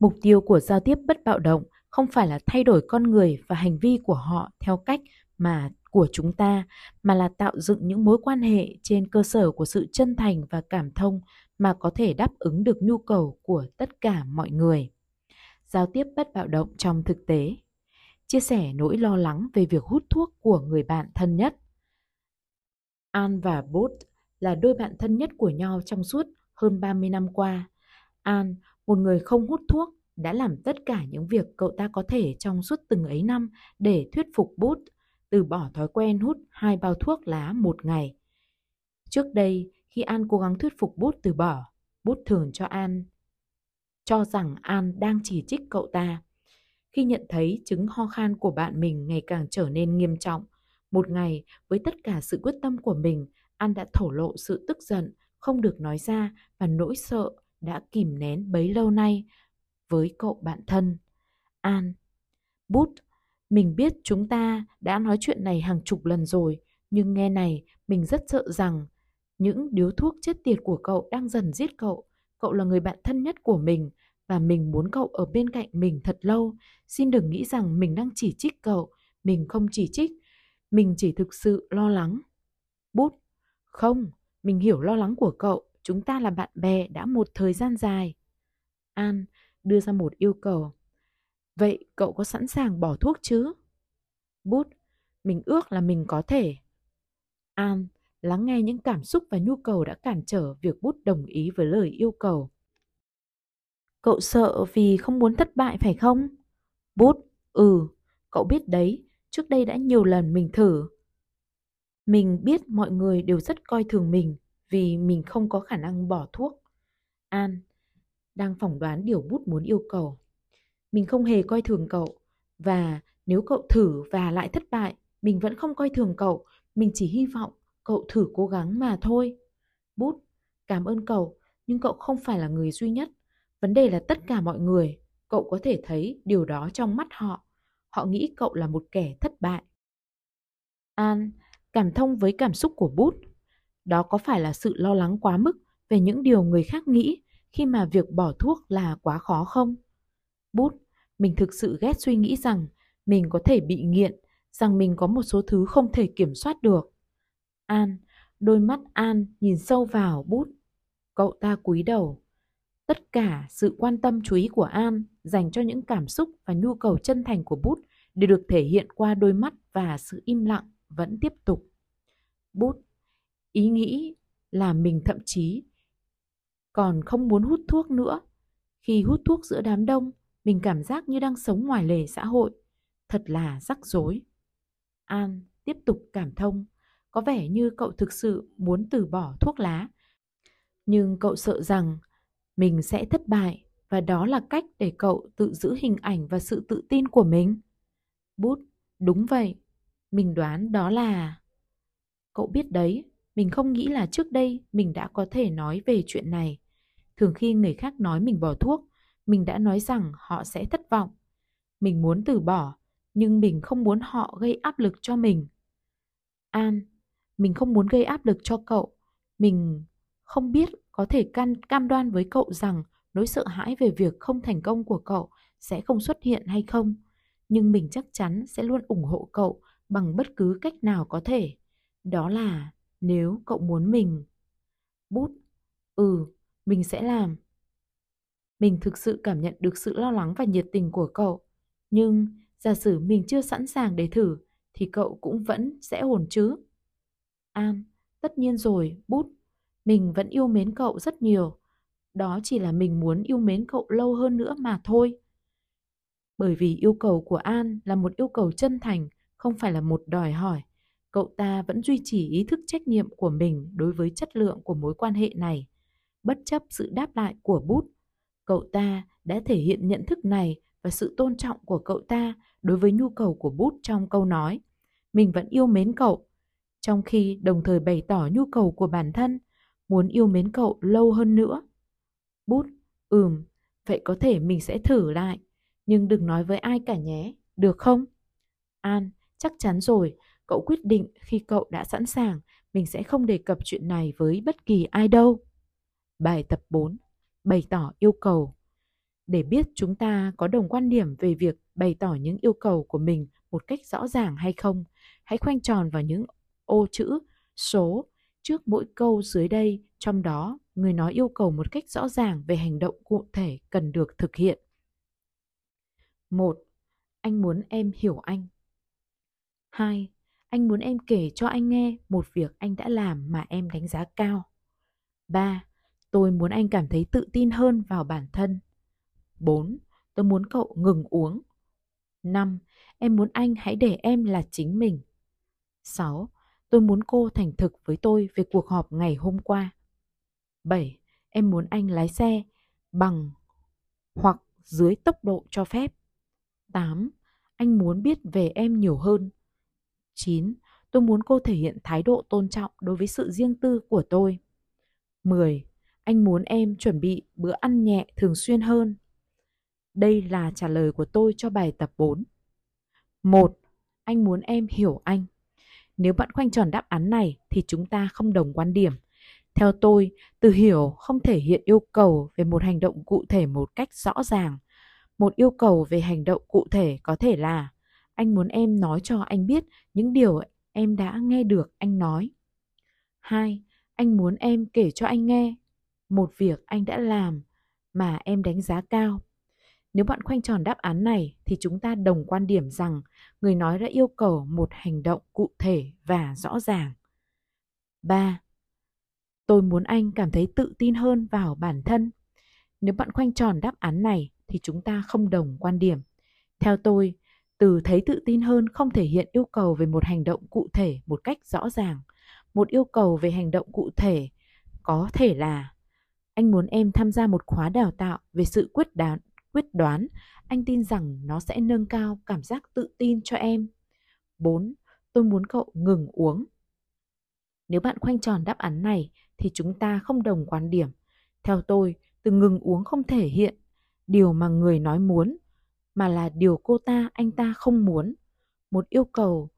mục tiêu của giao tiếp bất bạo động không phải là thay đổi con người và hành vi của họ theo cách mà của chúng ta mà là tạo dựng những mối quan hệ trên cơ sở của sự chân thành và cảm thông mà có thể đáp ứng được nhu cầu của tất cả mọi người. Giao tiếp bất bạo động trong thực tế. Chia sẻ nỗi lo lắng về việc hút thuốc của người bạn thân nhất. An và Booth là đôi bạn thân nhất của nhau trong suốt hơn 30 năm qua. An, một người không hút thuốc, đã làm tất cả những việc cậu ta có thể trong suốt từng ấy năm để thuyết phục Bút từ bỏ thói quen hút hai bao thuốc lá một ngày. Trước đây, khi An cố gắng thuyết phục Bút từ bỏ, Bút thường cho An cho rằng An đang chỉ trích cậu ta. Khi nhận thấy chứng ho khan của bạn mình ngày càng trở nên nghiêm trọng, một ngày với tất cả sự quyết tâm của mình, An đã thổ lộ sự tức giận không được nói ra và nỗi sợ đã kìm nén bấy lâu nay với cậu bạn thân. An, Bút, mình biết chúng ta đã nói chuyện này hàng chục lần rồi, nhưng nghe này mình rất sợ rằng những điếu thuốc chết tiệt của cậu đang dần giết cậu. Cậu là người bạn thân nhất của mình và mình muốn cậu ở bên cạnh mình thật lâu. Xin đừng nghĩ rằng mình đang chỉ trích cậu. Mình không chỉ trích. Mình chỉ thực sự lo lắng. Bút. Không, mình hiểu lo lắng của cậu. Chúng ta là bạn bè đã một thời gian dài. An đưa ra một yêu cầu. Vậy cậu có sẵn sàng bỏ thuốc chứ? Bút. Mình ước là mình có thể. An lắng nghe những cảm xúc và nhu cầu đã cản trở việc bút đồng ý với lời yêu cầu. Cậu sợ vì không muốn thất bại phải không? Bút, ừ, cậu biết đấy, trước đây đã nhiều lần mình thử. Mình biết mọi người đều rất coi thường mình vì mình không có khả năng bỏ thuốc. An, đang phỏng đoán điều bút muốn yêu cầu. Mình không hề coi thường cậu và nếu cậu thử và lại thất bại, mình vẫn không coi thường cậu, mình chỉ hy vọng cậu thử cố gắng mà thôi. Bút, cảm ơn cậu, nhưng cậu không phải là người duy nhất. Vấn đề là tất cả mọi người, cậu có thể thấy điều đó trong mắt họ. Họ nghĩ cậu là một kẻ thất bại. An, cảm thông với cảm xúc của Bút. Đó có phải là sự lo lắng quá mức về những điều người khác nghĩ khi mà việc bỏ thuốc là quá khó không? Bút, mình thực sự ghét suy nghĩ rằng mình có thể bị nghiện, rằng mình có một số thứ không thể kiểm soát được. An, đôi mắt An nhìn sâu vào bút. Cậu ta cúi đầu. Tất cả sự quan tâm chú ý của An dành cho những cảm xúc và nhu cầu chân thành của bút đều được thể hiện qua đôi mắt và sự im lặng vẫn tiếp tục. Bút, ý nghĩ là mình thậm chí còn không muốn hút thuốc nữa. Khi hút thuốc giữa đám đông, mình cảm giác như đang sống ngoài lề xã hội. Thật là rắc rối. An tiếp tục cảm thông có vẻ như cậu thực sự muốn từ bỏ thuốc lá. Nhưng cậu sợ rằng mình sẽ thất bại và đó là cách để cậu tự giữ hình ảnh và sự tự tin của mình. Bút, đúng vậy. Mình đoán đó là... Cậu biết đấy, mình không nghĩ là trước đây mình đã có thể nói về chuyện này. Thường khi người khác nói mình bỏ thuốc, mình đã nói rằng họ sẽ thất vọng. Mình muốn từ bỏ, nhưng mình không muốn họ gây áp lực cho mình. An, mình không muốn gây áp lực cho cậu. Mình không biết có thể can cam đoan với cậu rằng nỗi sợ hãi về việc không thành công của cậu sẽ không xuất hiện hay không. Nhưng mình chắc chắn sẽ luôn ủng hộ cậu bằng bất cứ cách nào có thể. Đó là nếu cậu muốn mình. Bút. Ừ, mình sẽ làm. Mình thực sự cảm nhận được sự lo lắng và nhiệt tình của cậu. Nhưng giả sử mình chưa sẵn sàng để thử thì cậu cũng vẫn sẽ ổn chứ. An, tất nhiên rồi, bút. Mình vẫn yêu mến cậu rất nhiều. Đó chỉ là mình muốn yêu mến cậu lâu hơn nữa mà thôi. Bởi vì yêu cầu của An là một yêu cầu chân thành, không phải là một đòi hỏi. Cậu ta vẫn duy trì ý thức trách nhiệm của mình đối với chất lượng của mối quan hệ này. Bất chấp sự đáp lại của bút, cậu ta đã thể hiện nhận thức này và sự tôn trọng của cậu ta đối với nhu cầu của bút trong câu nói. Mình vẫn yêu mến cậu, trong khi đồng thời bày tỏ nhu cầu của bản thân, muốn yêu mến cậu lâu hơn nữa. Bút, ừm, vậy có thể mình sẽ thử lại, nhưng đừng nói với ai cả nhé, được không? An, chắc chắn rồi, cậu quyết định khi cậu đã sẵn sàng, mình sẽ không đề cập chuyện này với bất kỳ ai đâu. Bài tập 4. Bày tỏ yêu cầu. Để biết chúng ta có đồng quan điểm về việc bày tỏ những yêu cầu của mình một cách rõ ràng hay không, hãy khoanh tròn vào những ô chữ, số trước mỗi câu dưới đây, trong đó người nói yêu cầu một cách rõ ràng về hành động cụ thể cần được thực hiện. 1. Anh muốn em hiểu anh. 2. Anh muốn em kể cho anh nghe một việc anh đã làm mà em đánh giá cao. 3. Tôi muốn anh cảm thấy tự tin hơn vào bản thân. 4. Tôi muốn cậu ngừng uống. 5. Em muốn anh hãy để em là chính mình. 6. Tôi muốn cô thành thực với tôi về cuộc họp ngày hôm qua. 7. Em muốn anh lái xe bằng hoặc dưới tốc độ cho phép. 8. Anh muốn biết về em nhiều hơn. 9. Tôi muốn cô thể hiện thái độ tôn trọng đối với sự riêng tư của tôi. 10. Anh muốn em chuẩn bị bữa ăn nhẹ thường xuyên hơn. Đây là trả lời của tôi cho bài tập 4. 1. Anh muốn em hiểu anh. Nếu bạn khoanh tròn đáp án này thì chúng ta không đồng quan điểm. Theo tôi, từ hiểu không thể hiện yêu cầu về một hành động cụ thể một cách rõ ràng. Một yêu cầu về hành động cụ thể có thể là anh muốn em nói cho anh biết những điều em đã nghe được anh nói. 2. Anh muốn em kể cho anh nghe một việc anh đã làm mà em đánh giá cao. Nếu bạn khoanh tròn đáp án này thì chúng ta đồng quan điểm rằng người nói đã yêu cầu một hành động cụ thể và rõ ràng. 3. Tôi muốn anh cảm thấy tự tin hơn vào bản thân. Nếu bạn khoanh tròn đáp án này thì chúng ta không đồng quan điểm. Theo tôi, từ thấy tự tin hơn không thể hiện yêu cầu về một hành động cụ thể một cách rõ ràng. Một yêu cầu về hành động cụ thể có thể là anh muốn em tham gia một khóa đào tạo về sự quyết đoán, quyết đoán. Anh tin rằng nó sẽ nâng cao cảm giác tự tin cho em. 4. Tôi muốn cậu ngừng uống. Nếu bạn khoanh tròn đáp án này thì chúng ta không đồng quan điểm. Theo tôi, từ ngừng uống không thể hiện điều mà người nói muốn, mà là điều cô ta, anh ta không muốn. Một yêu cầu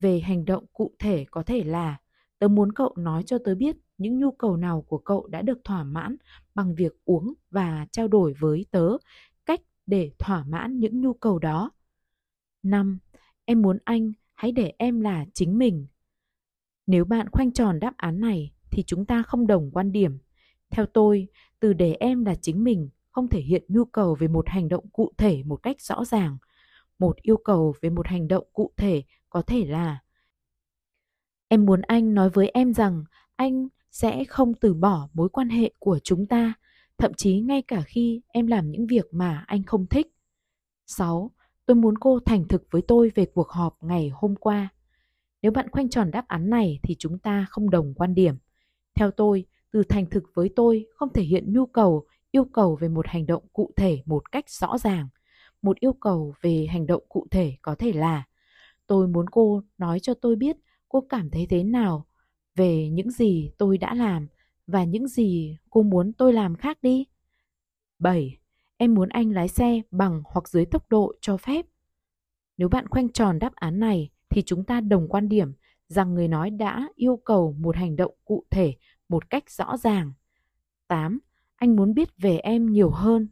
về hành động cụ thể có thể là tớ muốn cậu nói cho tớ biết những nhu cầu nào của cậu đã được thỏa mãn bằng việc uống và trao đổi với tớ cách để thỏa mãn những nhu cầu đó. 5. Em muốn anh hãy để em là chính mình. Nếu bạn khoanh tròn đáp án này thì chúng ta không đồng quan điểm. Theo tôi, từ để em là chính mình không thể hiện nhu cầu về một hành động cụ thể một cách rõ ràng. Một yêu cầu về một hành động cụ thể có thể là Em muốn anh nói với em rằng anh sẽ không từ bỏ mối quan hệ của chúng ta, thậm chí ngay cả khi em làm những việc mà anh không thích. 6. Tôi muốn cô thành thực với tôi về cuộc họp ngày hôm qua. Nếu bạn khoanh tròn đáp án này thì chúng ta không đồng quan điểm. Theo tôi, từ thành thực với tôi không thể hiện nhu cầu, yêu cầu về một hành động cụ thể một cách rõ ràng. Một yêu cầu về hành động cụ thể có thể là, tôi muốn cô nói cho tôi biết cô cảm thấy thế nào về những gì tôi đã làm và những gì cô muốn tôi làm khác đi. 7. Em muốn anh lái xe bằng hoặc dưới tốc độ cho phép. Nếu bạn khoanh tròn đáp án này thì chúng ta đồng quan điểm rằng người nói đã yêu cầu một hành động cụ thể một cách rõ ràng. 8. Anh muốn biết về em nhiều hơn.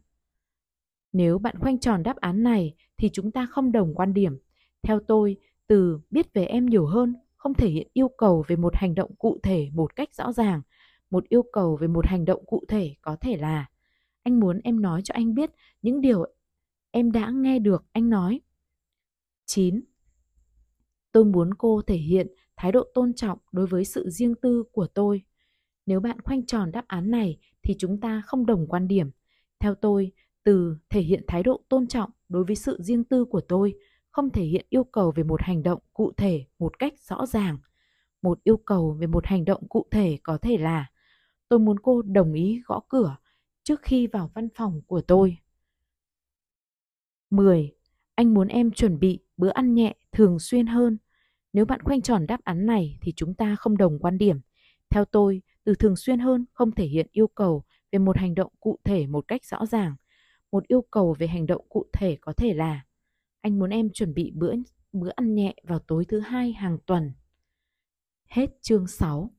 Nếu bạn khoanh tròn đáp án này thì chúng ta không đồng quan điểm. Theo tôi, từ biết về em nhiều hơn không thể hiện yêu cầu về một hành động cụ thể một cách rõ ràng. Một yêu cầu về một hành động cụ thể có thể là anh muốn em nói cho anh biết những điều em đã nghe được anh nói. 9. Tôi muốn cô thể hiện thái độ tôn trọng đối với sự riêng tư của tôi. Nếu bạn khoanh tròn đáp án này thì chúng ta không đồng quan điểm. Theo tôi, từ thể hiện thái độ tôn trọng đối với sự riêng tư của tôi không thể hiện yêu cầu về một hành động cụ thể một cách rõ ràng. Một yêu cầu về một hành động cụ thể có thể là tôi muốn cô đồng ý gõ cửa trước khi vào văn phòng của tôi. 10. Anh muốn em chuẩn bị bữa ăn nhẹ thường xuyên hơn. Nếu bạn khoanh tròn đáp án này thì chúng ta không đồng quan điểm. Theo tôi, từ thường xuyên hơn, không thể hiện yêu cầu về một hành động cụ thể một cách rõ ràng. Một yêu cầu về hành động cụ thể có thể là, anh muốn em chuẩn bị bữa bữa ăn nhẹ vào tối thứ hai hàng tuần. Hết chương 6